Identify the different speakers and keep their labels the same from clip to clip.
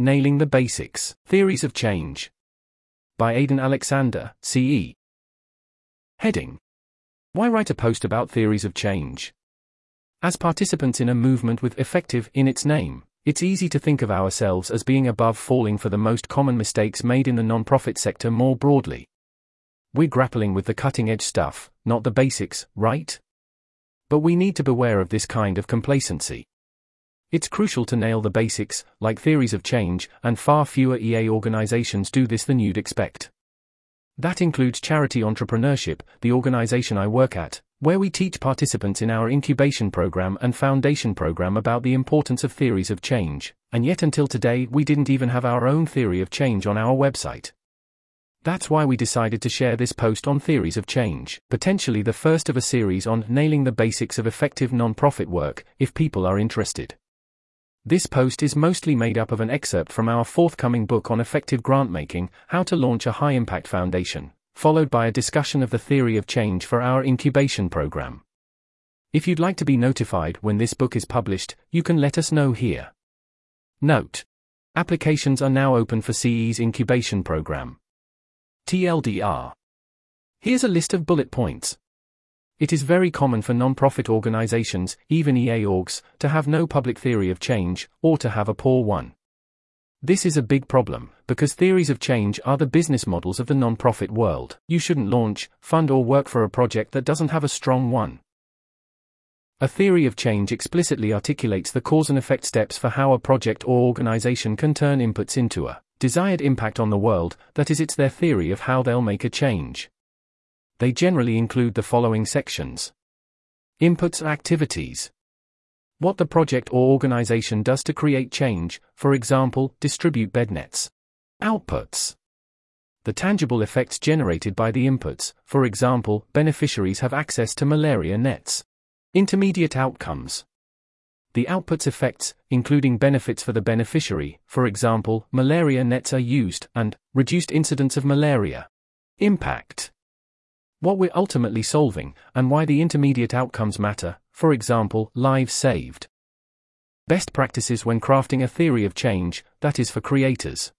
Speaker 1: Nailing the Basics Theories of Change. By Aidan Alexander, CE. Heading Why write a post about theories of change? As participants in a movement with effective in its name, it's easy to think of ourselves as being above falling for the most common mistakes made in the non-profit sector more broadly. We're grappling with the cutting edge stuff, not the basics, right? But we need to beware of this kind of complacency. It's crucial to nail the basics, like theories of change, and far fewer EA organizations do this than you'd expect. That includes charity entrepreneurship, the organization I work at, where we teach participants in our incubation program and foundation program about the importance of theories of change, and yet until today we didn't even have our own theory of change on our website. That's why we decided to share this post on theories of change, potentially the first of a series on nailing the basics of effective non-profit work, if people are interested. This post is mostly made up of an excerpt from our forthcoming book on effective grant making, How to Launch a High Impact Foundation followed by a discussion of the theory of change for our incubation program. If you'd like to be notified when this book is published, you can let us know here. Note. Applications are now open for CE's incubation program. TLDR. Here's a list of bullet points. It is very common for non-profit organizations, even EA orgs, to have no public theory of change, or to have a poor one. This is a big problem, because theories of change are the business models of the non-profit world. You shouldn't launch, fund or work for a project that doesn't have a strong one. A theory of change explicitly articulates the cause and effect steps for how a project or organization can turn inputs into a desired impact on the world, that is, it's their theory of how they'll make a change. They generally include the following sections Inputs activities. What the project or organization does to create change, for example, distribute bed nets. Outputs. The tangible effects generated by the inputs, for example, beneficiaries have access to malaria nets. Intermediate outcomes. The outputs effects, including benefits for the beneficiary, for example, malaria nets are used, and reduced incidence of malaria. Impact. What we're ultimately solving, and why the intermediate outcomes matter, for example, lives saved. Best practices when crafting a theory of change, that is for creators.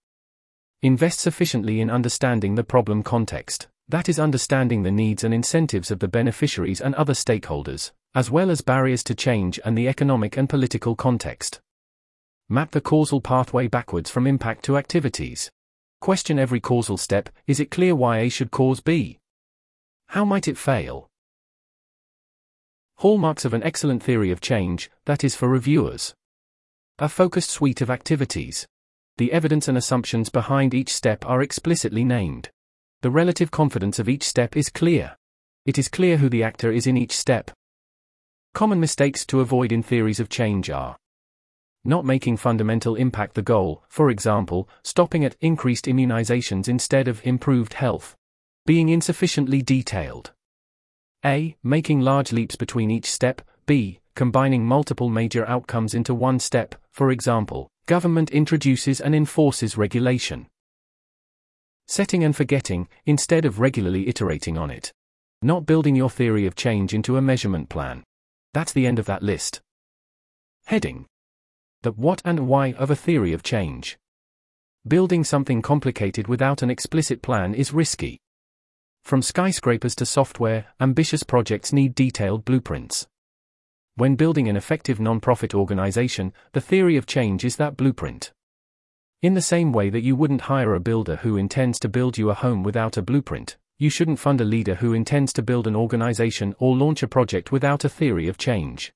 Speaker 1: Invest sufficiently in understanding the problem context, that is, understanding the needs and incentives of the beneficiaries and other stakeholders, as well as barriers to change and the economic and political context. Map the causal pathway backwards from impact to activities. Question every causal step is it clear why A should cause B? How might it fail? Hallmarks of an excellent theory of change, that is for reviewers. A focused suite of activities. The evidence and assumptions behind each step are explicitly named. The relative confidence of each step is clear. It is clear who the actor is in each step. Common mistakes to avoid in theories of change are not making fundamental impact the goal, for example, stopping at increased immunizations instead of improved health, being insufficiently detailed, a. Making large leaps between each step. B. Combining multiple major outcomes into one step, for example, government introduces and enforces regulation. Setting and forgetting, instead of regularly iterating on it. Not building your theory of change into a measurement plan. That's the end of that list. Heading The what and why of a theory of change. Building something complicated without an explicit plan is risky. From skyscrapers to software, ambitious projects need detailed blueprints. When building an effective nonprofit organization, the theory of change is that blueprint. In the same way that you wouldn't hire a builder who intends to build you a home without a blueprint, you shouldn't fund a leader who intends to build an organization or launch a project without a theory of change.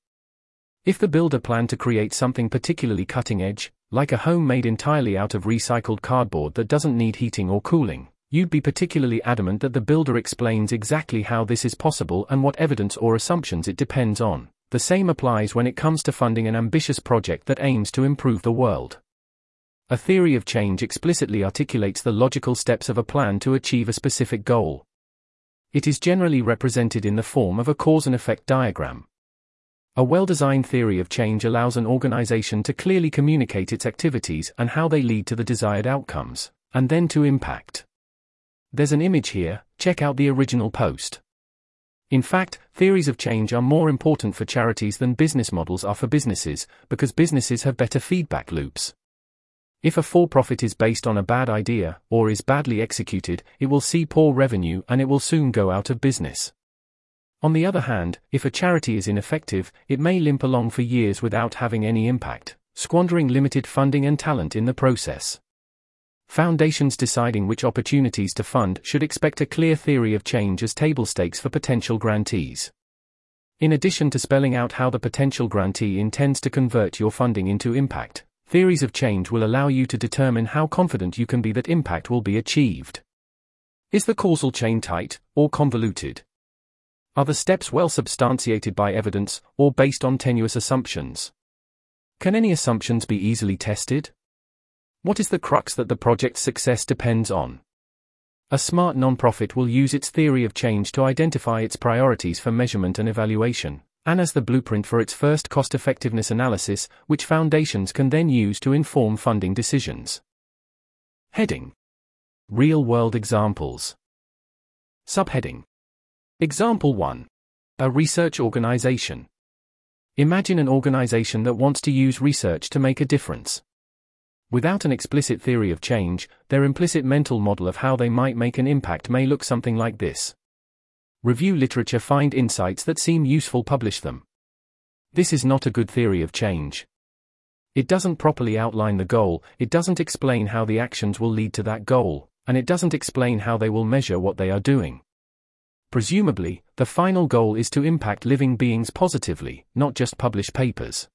Speaker 1: If the builder planned to create something particularly cutting edge, like a home made entirely out of recycled cardboard that doesn't need heating or cooling, You'd be particularly adamant that the builder explains exactly how this is possible and what evidence or assumptions it depends on. The same applies when it comes to funding an ambitious project that aims to improve the world. A theory of change explicitly articulates the logical steps of a plan to achieve a specific goal. It is generally represented in the form of a cause and effect diagram. A well designed theory of change allows an organization to clearly communicate its activities and how they lead to the desired outcomes, and then to impact. There's an image here, check out the original post. In fact, theories of change are more important for charities than business models are for businesses, because businesses have better feedback loops. If a for profit is based on a bad idea, or is badly executed, it will see poor revenue and it will soon go out of business. On the other hand, if a charity is ineffective, it may limp along for years without having any impact, squandering limited funding and talent in the process. Foundations deciding which opportunities to fund should expect a clear theory of change as table stakes for potential grantees. In addition to spelling out how the potential grantee intends to convert your funding into impact, theories of change will allow you to determine how confident you can be that impact will be achieved. Is the causal chain tight, or convoluted? Are the steps well substantiated by evidence, or based on tenuous assumptions? Can any assumptions be easily tested? What is the crux that the project's success depends on? A smart nonprofit will use its theory of change to identify its priorities for measurement and evaluation, and as the blueprint for its first cost effectiveness analysis, which foundations can then use to inform funding decisions. Heading Real world examples. Subheading Example 1. A research organization. Imagine an organization that wants to use research to make a difference. Without an explicit theory of change, their implicit mental model of how they might make an impact may look something like this. Review literature, find insights that seem useful, publish them. This is not a good theory of change. It doesn't properly outline the goal, it doesn't explain how the actions will lead to that goal, and it doesn't explain how they will measure what they are doing. Presumably, the final goal is to impact living beings positively, not just publish papers.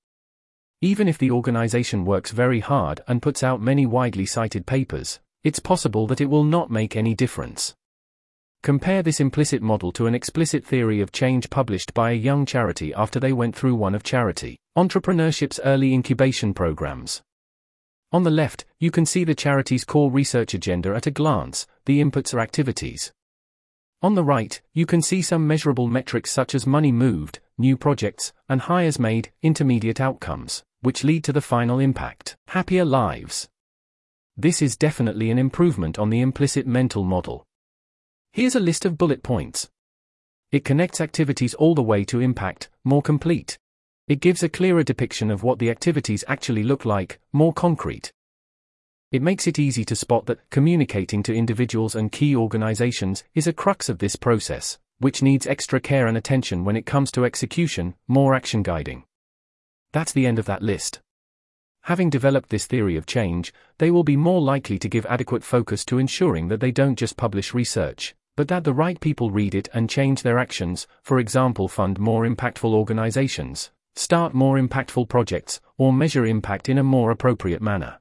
Speaker 1: Even if the organization works very hard and puts out many widely cited papers, it's possible that it will not make any difference. Compare this implicit model to an explicit theory of change published by a young charity after they went through one of charity entrepreneurship's early incubation programs. On the left, you can see the charity's core research agenda at a glance, the inputs or activities. On the right, you can see some measurable metrics such as money moved, new projects, and hires made, intermediate outcomes, which lead to the final impact happier lives. This is definitely an improvement on the implicit mental model. Here's a list of bullet points. It connects activities all the way to impact, more complete. It gives a clearer depiction of what the activities actually look like, more concrete. It makes it easy to spot that communicating to individuals and key organizations is a crux of this process, which needs extra care and attention when it comes to execution, more action guiding. That's the end of that list. Having developed this theory of change, they will be more likely to give adequate focus to ensuring that they don't just publish research, but that the right people read it and change their actions, for example, fund more impactful organizations, start more impactful projects, or measure impact in a more appropriate manner.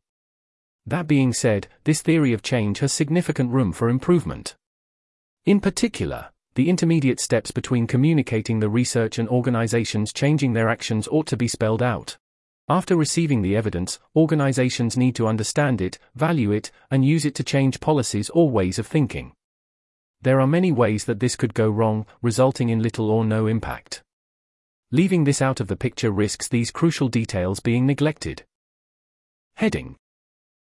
Speaker 1: That being said, this theory of change has significant room for improvement. In particular, the intermediate steps between communicating the research and organizations changing their actions ought to be spelled out. After receiving the evidence, organizations need to understand it, value it, and use it to change policies or ways of thinking. There are many ways that this could go wrong, resulting in little or no impact. Leaving this out of the picture risks these crucial details being neglected. Heading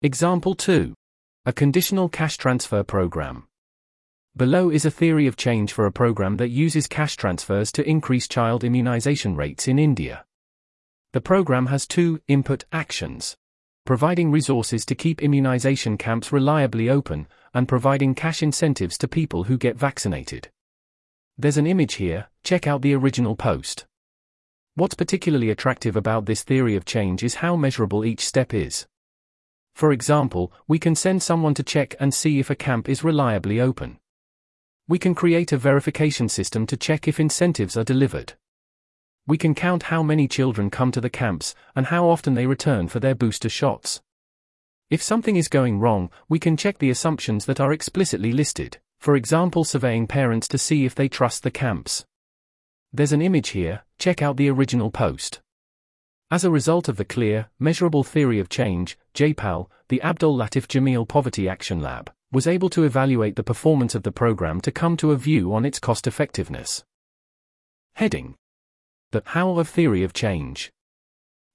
Speaker 1: Example 2. A conditional cash transfer program. Below is a theory of change for a program that uses cash transfers to increase child immunization rates in India. The program has two input actions providing resources to keep immunization camps reliably open, and providing cash incentives to people who get vaccinated. There's an image here, check out the original post. What's particularly attractive about this theory of change is how measurable each step is. For example, we can send someone to check and see if a camp is reliably open. We can create a verification system to check if incentives are delivered. We can count how many children come to the camps and how often they return for their booster shots. If something is going wrong, we can check the assumptions that are explicitly listed, for example, surveying parents to see if they trust the camps. There's an image here, check out the original post. As a result of the clear, measurable theory of change, JPAL, the Abdul Latif Jameel Poverty Action Lab, was able to evaluate the performance of the program to come to a view on its cost effectiveness. Heading The How of Theory of Change.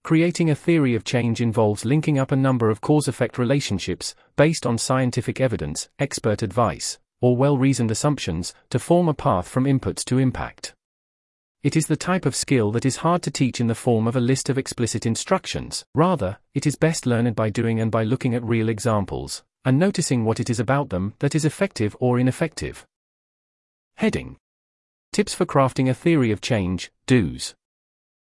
Speaker 1: Creating a theory of change involves linking up a number of cause effect relationships, based on scientific evidence, expert advice, or well reasoned assumptions, to form a path from inputs to impact. It is the type of skill that is hard to teach in the form of a list of explicit instructions. Rather, it is best learned by doing and by looking at real examples, and noticing what it is about them that is effective or ineffective. Heading Tips for crafting a theory of change, do's.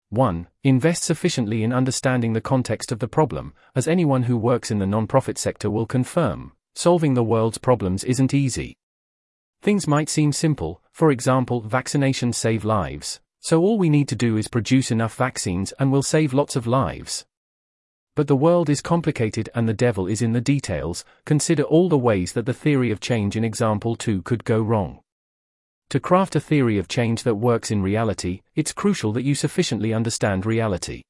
Speaker 1: 1. Invest sufficiently in understanding the context of the problem, as anyone who works in the non-profit sector will confirm. Solving the world's problems isn't easy. Things might seem simple, for example, vaccinations save lives, so all we need to do is produce enough vaccines and we'll save lots of lives. But the world is complicated and the devil is in the details, consider all the ways that the theory of change in example 2 could go wrong. To craft a theory of change that works in reality, it's crucial that you sufficiently understand reality.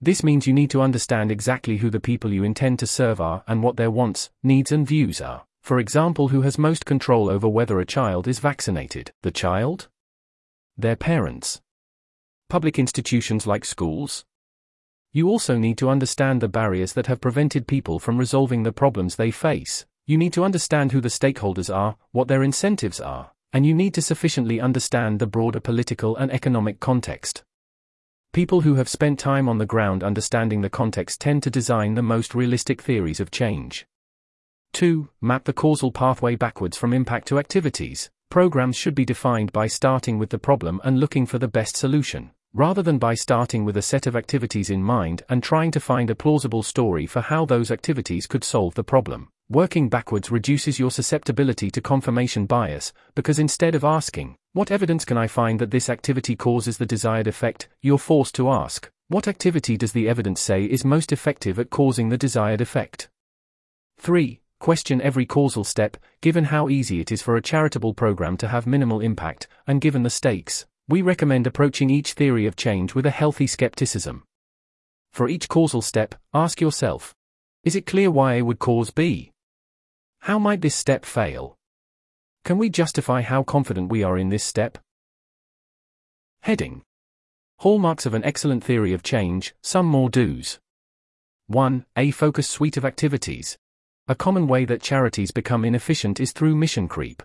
Speaker 1: This means you need to understand exactly who the people you intend to serve are and what their wants, needs, and views are. For example, who has most control over whether a child is vaccinated? The child? Their parents? Public institutions like schools? You also need to understand the barriers that have prevented people from resolving the problems they face. You need to understand who the stakeholders are, what their incentives are, and you need to sufficiently understand the broader political and economic context. People who have spent time on the ground understanding the context tend to design the most realistic theories of change. 2. Map the causal pathway backwards from impact to activities. Programs should be defined by starting with the problem and looking for the best solution, rather than by starting with a set of activities in mind and trying to find a plausible story for how those activities could solve the problem. Working backwards reduces your susceptibility to confirmation bias, because instead of asking, What evidence can I find that this activity causes the desired effect? you're forced to ask, What activity does the evidence say is most effective at causing the desired effect? 3. Question every causal step, given how easy it is for a charitable program to have minimal impact, and given the stakes, we recommend approaching each theory of change with a healthy skepticism. For each causal step, ask yourself Is it clear why A would cause B? How might this step fail? Can we justify how confident we are in this step? Heading Hallmarks of an excellent theory of change, some more do's. 1. A focused suite of activities. A common way that charities become inefficient is through mission creep.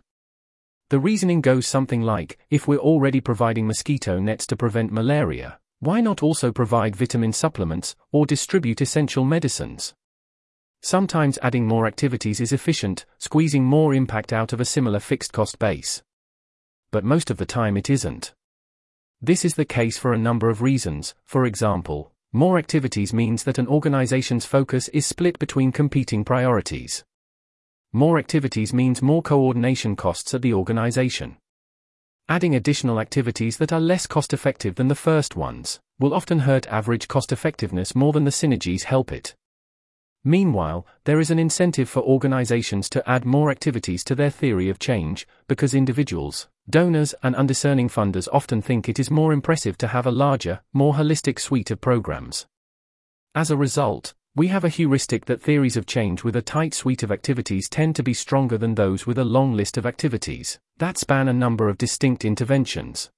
Speaker 1: The reasoning goes something like if we're already providing mosquito nets to prevent malaria, why not also provide vitamin supplements or distribute essential medicines? Sometimes adding more activities is efficient, squeezing more impact out of a similar fixed cost base. But most of the time it isn't. This is the case for a number of reasons, for example, more activities means that an organization's focus is split between competing priorities. More activities means more coordination costs at the organization. Adding additional activities that are less cost effective than the first ones will often hurt average cost effectiveness more than the synergies help it. Meanwhile, there is an incentive for organizations to add more activities to their theory of change, because individuals, donors, and undiscerning funders often think it is more impressive to have a larger, more holistic suite of programs. As a result, we have a heuristic that theories of change with a tight suite of activities tend to be stronger than those with a long list of activities that span a number of distinct interventions.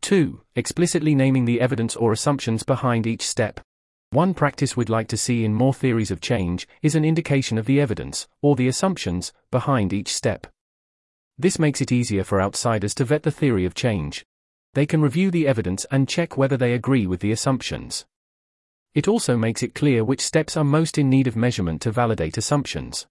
Speaker 1: 2. Explicitly naming the evidence or assumptions behind each step, one practice we'd like to see in more theories of change is an indication of the evidence, or the assumptions, behind each step. This makes it easier for outsiders to vet the theory of change. They can review the evidence and check whether they agree with the assumptions. It also makes it clear which steps are most in need of measurement to validate assumptions.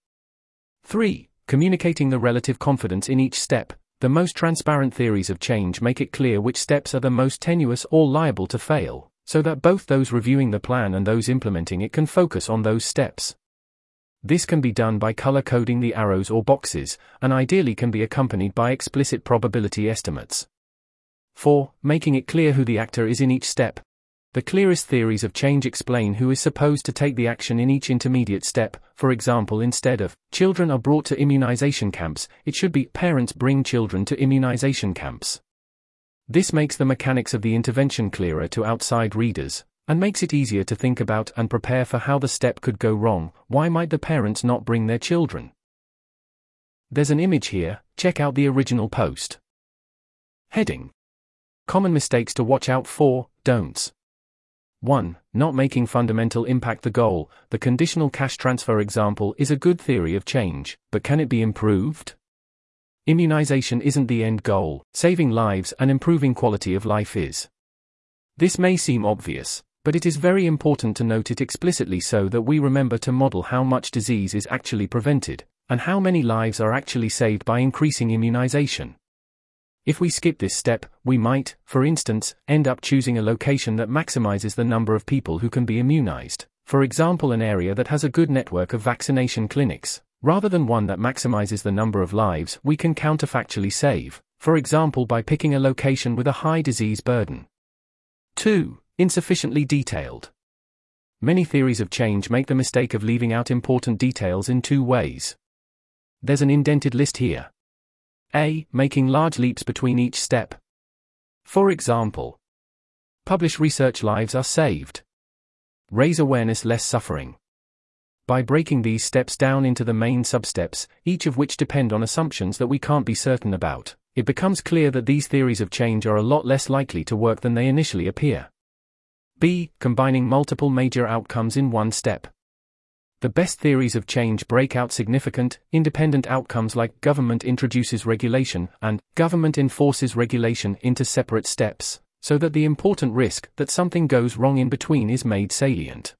Speaker 1: 3. Communicating the relative confidence in each step. The most transparent theories of change make it clear which steps are the most tenuous or liable to fail so that both those reviewing the plan and those implementing it can focus on those steps. This can be done by color coding the arrows or boxes, and ideally can be accompanied by explicit probability estimates. 4. Making it clear who the actor is in each step. The clearest theories of change explain who is supposed to take the action in each intermediate step. For example, instead of children are brought to immunization camps, it should be parents bring children to immunization camps. This makes the mechanics of the intervention clearer to outside readers, and makes it easier to think about and prepare for how the step could go wrong. Why might the parents not bring their children? There's an image here, check out the original post. Heading Common mistakes to watch out for, don'ts. 1. Not making fundamental impact the goal. The conditional cash transfer example is a good theory of change, but can it be improved? Immunization isn't the end goal, saving lives and improving quality of life is. This may seem obvious, but it is very important to note it explicitly so that we remember to model how much disease is actually prevented, and how many lives are actually saved by increasing immunization. If we skip this step, we might, for instance, end up choosing a location that maximizes the number of people who can be immunized, for example, an area that has a good network of vaccination clinics, rather than one that maximizes the number of lives we can counterfactually save, for example, by picking a location with a high disease burden. 2. Insufficiently detailed. Many theories of change make the mistake of leaving out important details in two ways. There's an indented list here. A. Making large leaps between each step. For example, publish research lives are saved. Raise awareness less suffering. By breaking these steps down into the main substeps, each of which depend on assumptions that we can't be certain about, it becomes clear that these theories of change are a lot less likely to work than they initially appear. B. Combining multiple major outcomes in one step. The best theories of change break out significant, independent outcomes like government introduces regulation and government enforces regulation into separate steps, so that the important risk that something goes wrong in between is made salient.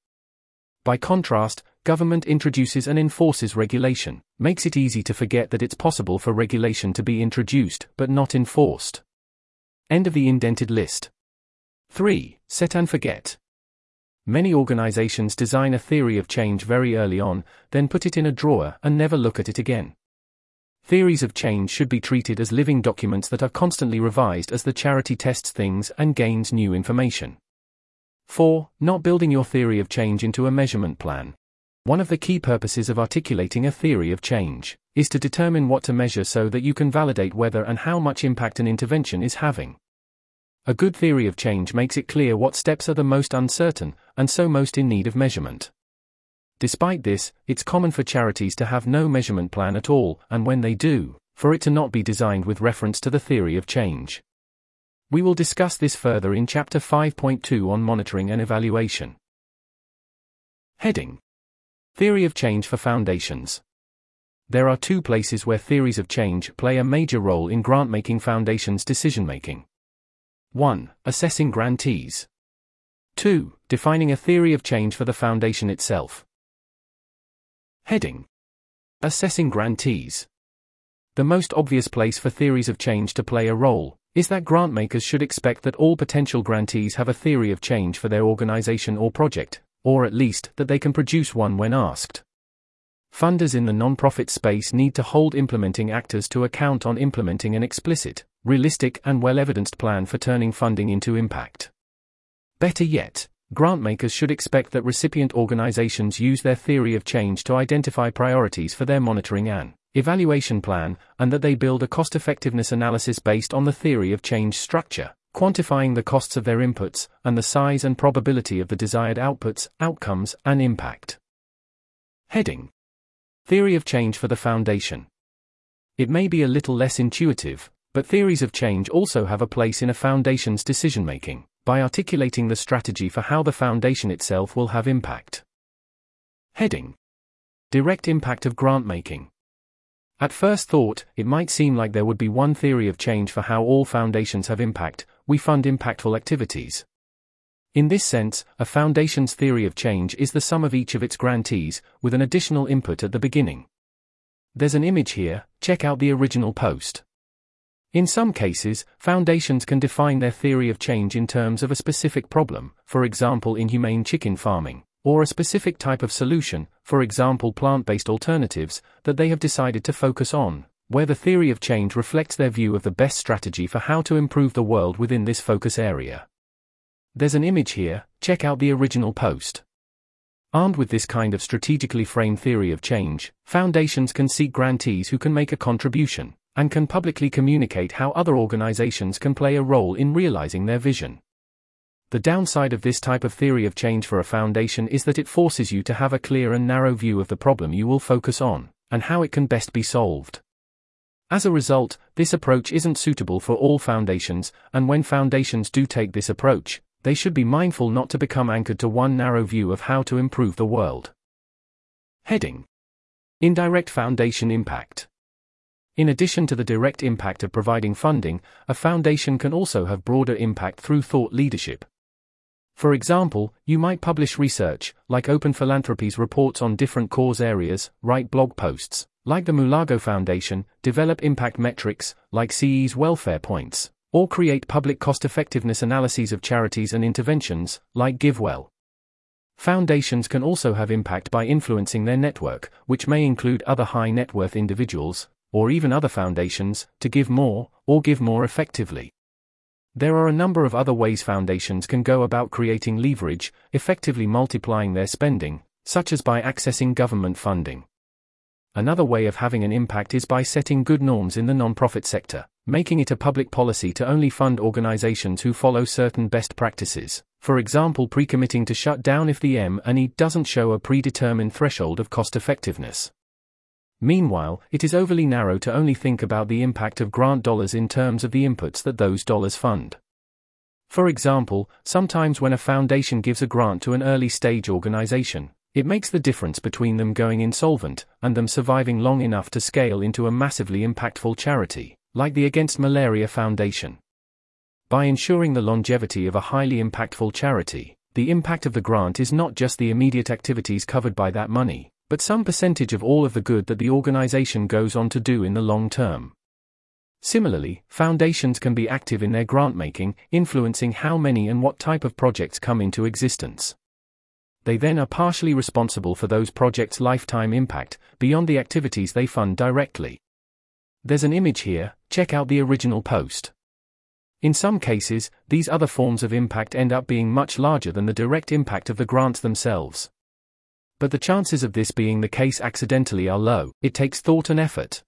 Speaker 1: By contrast, government introduces and enforces regulation, makes it easy to forget that it's possible for regulation to be introduced but not enforced. End of the indented list. 3. Set and forget. Many organizations design a theory of change very early on, then put it in a drawer and never look at it again. Theories of change should be treated as living documents that are constantly revised as the charity tests things and gains new information. 4. Not building your theory of change into a measurement plan. One of the key purposes of articulating a theory of change is to determine what to measure so that you can validate whether and how much impact an intervention is having. A good theory of change makes it clear what steps are the most uncertain, and so most in need of measurement. Despite this, it's common for charities to have no measurement plan at all, and when they do, for it to not be designed with reference to the theory of change. We will discuss this further in Chapter 5.2 on monitoring and evaluation. Heading Theory of Change for Foundations. There are two places where theories of change play a major role in grant making foundations' decision making. 1. Assessing grantees. 2. Defining a theory of change for the foundation itself. Heading Assessing grantees. The most obvious place for theories of change to play a role is that grantmakers should expect that all potential grantees have a theory of change for their organization or project, or at least that they can produce one when asked. Funders in the nonprofit space need to hold implementing actors to account on implementing an explicit, realistic, and well evidenced plan for turning funding into impact. Better yet, grant makers should expect that recipient organizations use their theory of change to identify priorities for their monitoring and evaluation plan, and that they build a cost effectiveness analysis based on the theory of change structure, quantifying the costs of their inputs, and the size and probability of the desired outputs, outcomes, and impact. Heading Theory of Change for the Foundation. It may be a little less intuitive, but theories of change also have a place in a foundation's decision making, by articulating the strategy for how the foundation itself will have impact. Heading Direct impact of grant making. At first thought, it might seem like there would be one theory of change for how all foundations have impact we fund impactful activities. In this sense, a foundation's theory of change is the sum of each of its grantees, with an additional input at the beginning. There's an image here, check out the original post. In some cases, foundations can define their theory of change in terms of a specific problem, for example in humane chicken farming, or a specific type of solution, for example plant based alternatives, that they have decided to focus on, where the theory of change reflects their view of the best strategy for how to improve the world within this focus area. There's an image here, check out the original post. Armed with this kind of strategically framed theory of change, foundations can seek grantees who can make a contribution, and can publicly communicate how other organizations can play a role in realizing their vision. The downside of this type of theory of change for a foundation is that it forces you to have a clear and narrow view of the problem you will focus on, and how it can best be solved. As a result, this approach isn't suitable for all foundations, and when foundations do take this approach, they should be mindful not to become anchored to one narrow view of how to improve the world. Heading Indirect Foundation Impact In addition to the direct impact of providing funding, a foundation can also have broader impact through thought leadership. For example, you might publish research, like Open Philanthropy's reports on different cause areas, write blog posts, like the Mulago Foundation, develop impact metrics, like CE's welfare points, or create public cost effectiveness analyses of charities and interventions, like GiveWell. Foundations can also have impact by influencing their network, which may include other high net worth individuals, or even other foundations, to give more, or give more effectively. There are a number of other ways foundations can go about creating leverage, effectively multiplying their spending, such as by accessing government funding. Another way of having an impact is by setting good norms in the nonprofit sector, making it a public policy to only fund organizations who follow certain best practices, for example pre-committing to shut down if the M&E doesn't show a predetermined threshold of cost effectiveness. Meanwhile, it is overly narrow to only think about the impact of grant dollars in terms of the inputs that those dollars fund. For example, sometimes when a foundation gives a grant to an early stage organization, it makes the difference between them going insolvent and them surviving long enough to scale into a massively impactful charity, like the Against Malaria Foundation. By ensuring the longevity of a highly impactful charity, the impact of the grant is not just the immediate activities covered by that money, but some percentage of all of the good that the organization goes on to do in the long term. Similarly, foundations can be active in their grant making, influencing how many and what type of projects come into existence. They then are partially responsible for those projects' lifetime impact, beyond the activities they fund directly. There's an image here, check out the original post. In some cases, these other forms of impact end up being much larger than the direct impact of the grants themselves. But the chances of this being the case accidentally are low, it takes thought and effort.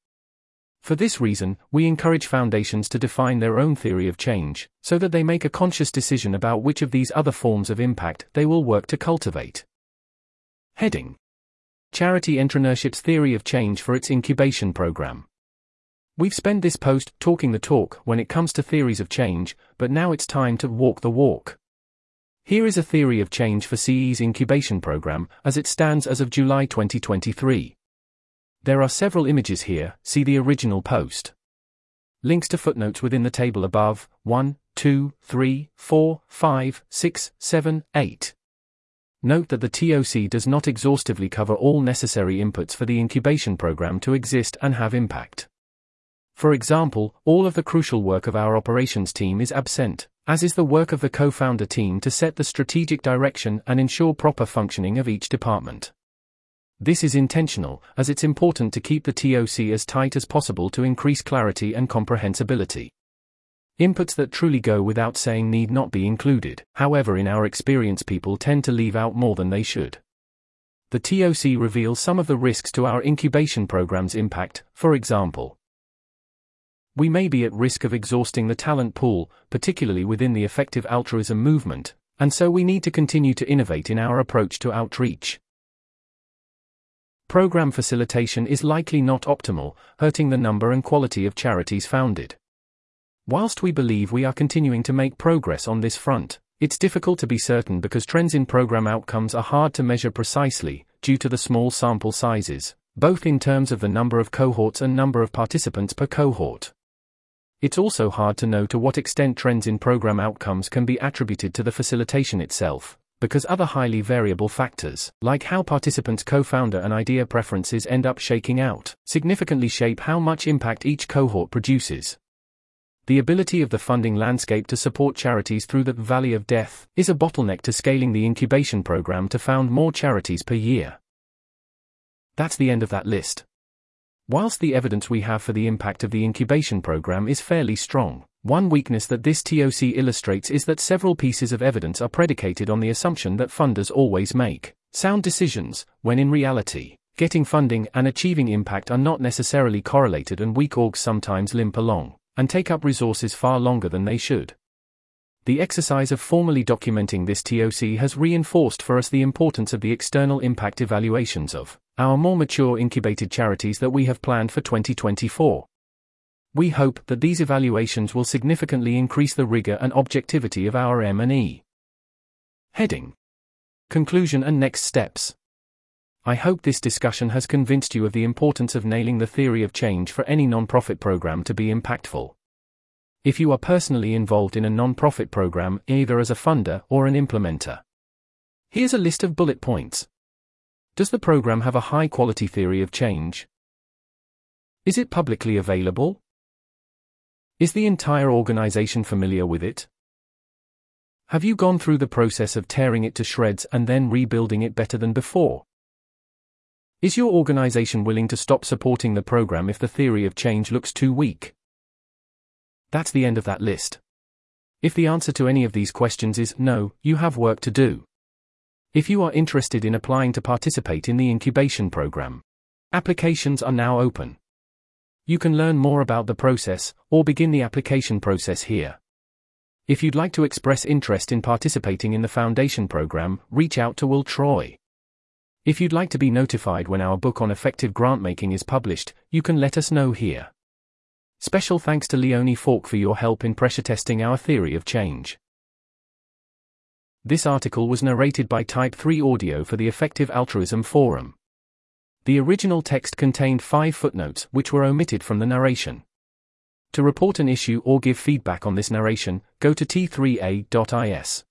Speaker 1: For this reason, we encourage foundations to define their own theory of change, so that they make a conscious decision about which of these other forms of impact they will work to cultivate. Heading Charity Entrepreneurship's Theory of Change for its Incubation Program. We've spent this post talking the talk when it comes to theories of change, but now it's time to walk the walk. Here is a theory of change for CE's incubation program, as it stands as of July 2023. There are several images here, see the original post. Links to footnotes within the table above 1, 2, 3, 4, 5, 6, 7, 8. Note that the TOC does not exhaustively cover all necessary inputs for the incubation program to exist and have impact. For example, all of the crucial work of our operations team is absent as is the work of the co-founder team to set the strategic direction and ensure proper functioning of each department. This is intentional, as it's important to keep the TOC as tight as possible to increase clarity and comprehensibility. Inputs that truly go without saying need not be included, however, in our experience, people tend to leave out more than they should. The TOC reveals some of the risks to our incubation program's impact, for example, we may be at risk of exhausting the talent pool, particularly within the effective altruism movement, and so we need to continue to innovate in our approach to outreach. Program facilitation is likely not optimal, hurting the number and quality of charities founded. Whilst we believe we are continuing to make progress on this front, it's difficult to be certain because trends in program outcomes are hard to measure precisely, due to the small sample sizes, both in terms of the number of cohorts and number of participants per cohort. It's also hard to know to what extent trends in program outcomes can be attributed to the facilitation itself, because other highly variable factors, like how participants' co-founder and idea preferences end up shaking out, significantly shape how much impact each cohort produces. The ability of the funding landscape to support charities through the valley of death is a bottleneck to scaling the incubation program to found more charities per year. That's the end of that list. Whilst the evidence we have for the impact of the incubation program is fairly strong, one weakness that this TOC illustrates is that several pieces of evidence are predicated on the assumption that funders always make sound decisions, when in reality, getting funding and achieving impact are not necessarily correlated and weak orgs sometimes limp along, and take up resources far longer than they should. The exercise of formally documenting this TOC has reinforced for us the importance of the external impact evaluations of our more mature incubated charities that we have planned for 2024. We hope that these evaluations will significantly increase the rigor and objectivity of our M&E. Heading Conclusion and next steps. I hope this discussion has convinced you of the importance of nailing the theory of change for any non-profit program to be impactful. If you are personally involved in a non-profit program, either as a funder or an implementer, here's a list of bullet points. Does the program have a high-quality theory of change? Is it publicly available? Is the entire organization familiar with it? Have you gone through the process of tearing it to shreds and then rebuilding it better than before? Is your organization willing to stop supporting the program if the theory of change looks too weak? That's the end of that list. If the answer to any of these questions is no, you have work to do. If you are interested in applying to participate in the incubation program, applications are now open. You can learn more about the process, or begin the application process here. If you'd like to express interest in participating in the foundation program, reach out to Will Troy. If you'd like to be notified when our book on effective grant making is published, you can let us know here. Special thanks to Leonie Falk for your help in pressure testing our theory of change. This article was narrated by Type 3 Audio for the Effective Altruism Forum. The original text contained five footnotes which were omitted from the narration. To report an issue or give feedback on this narration, go to t3a.is.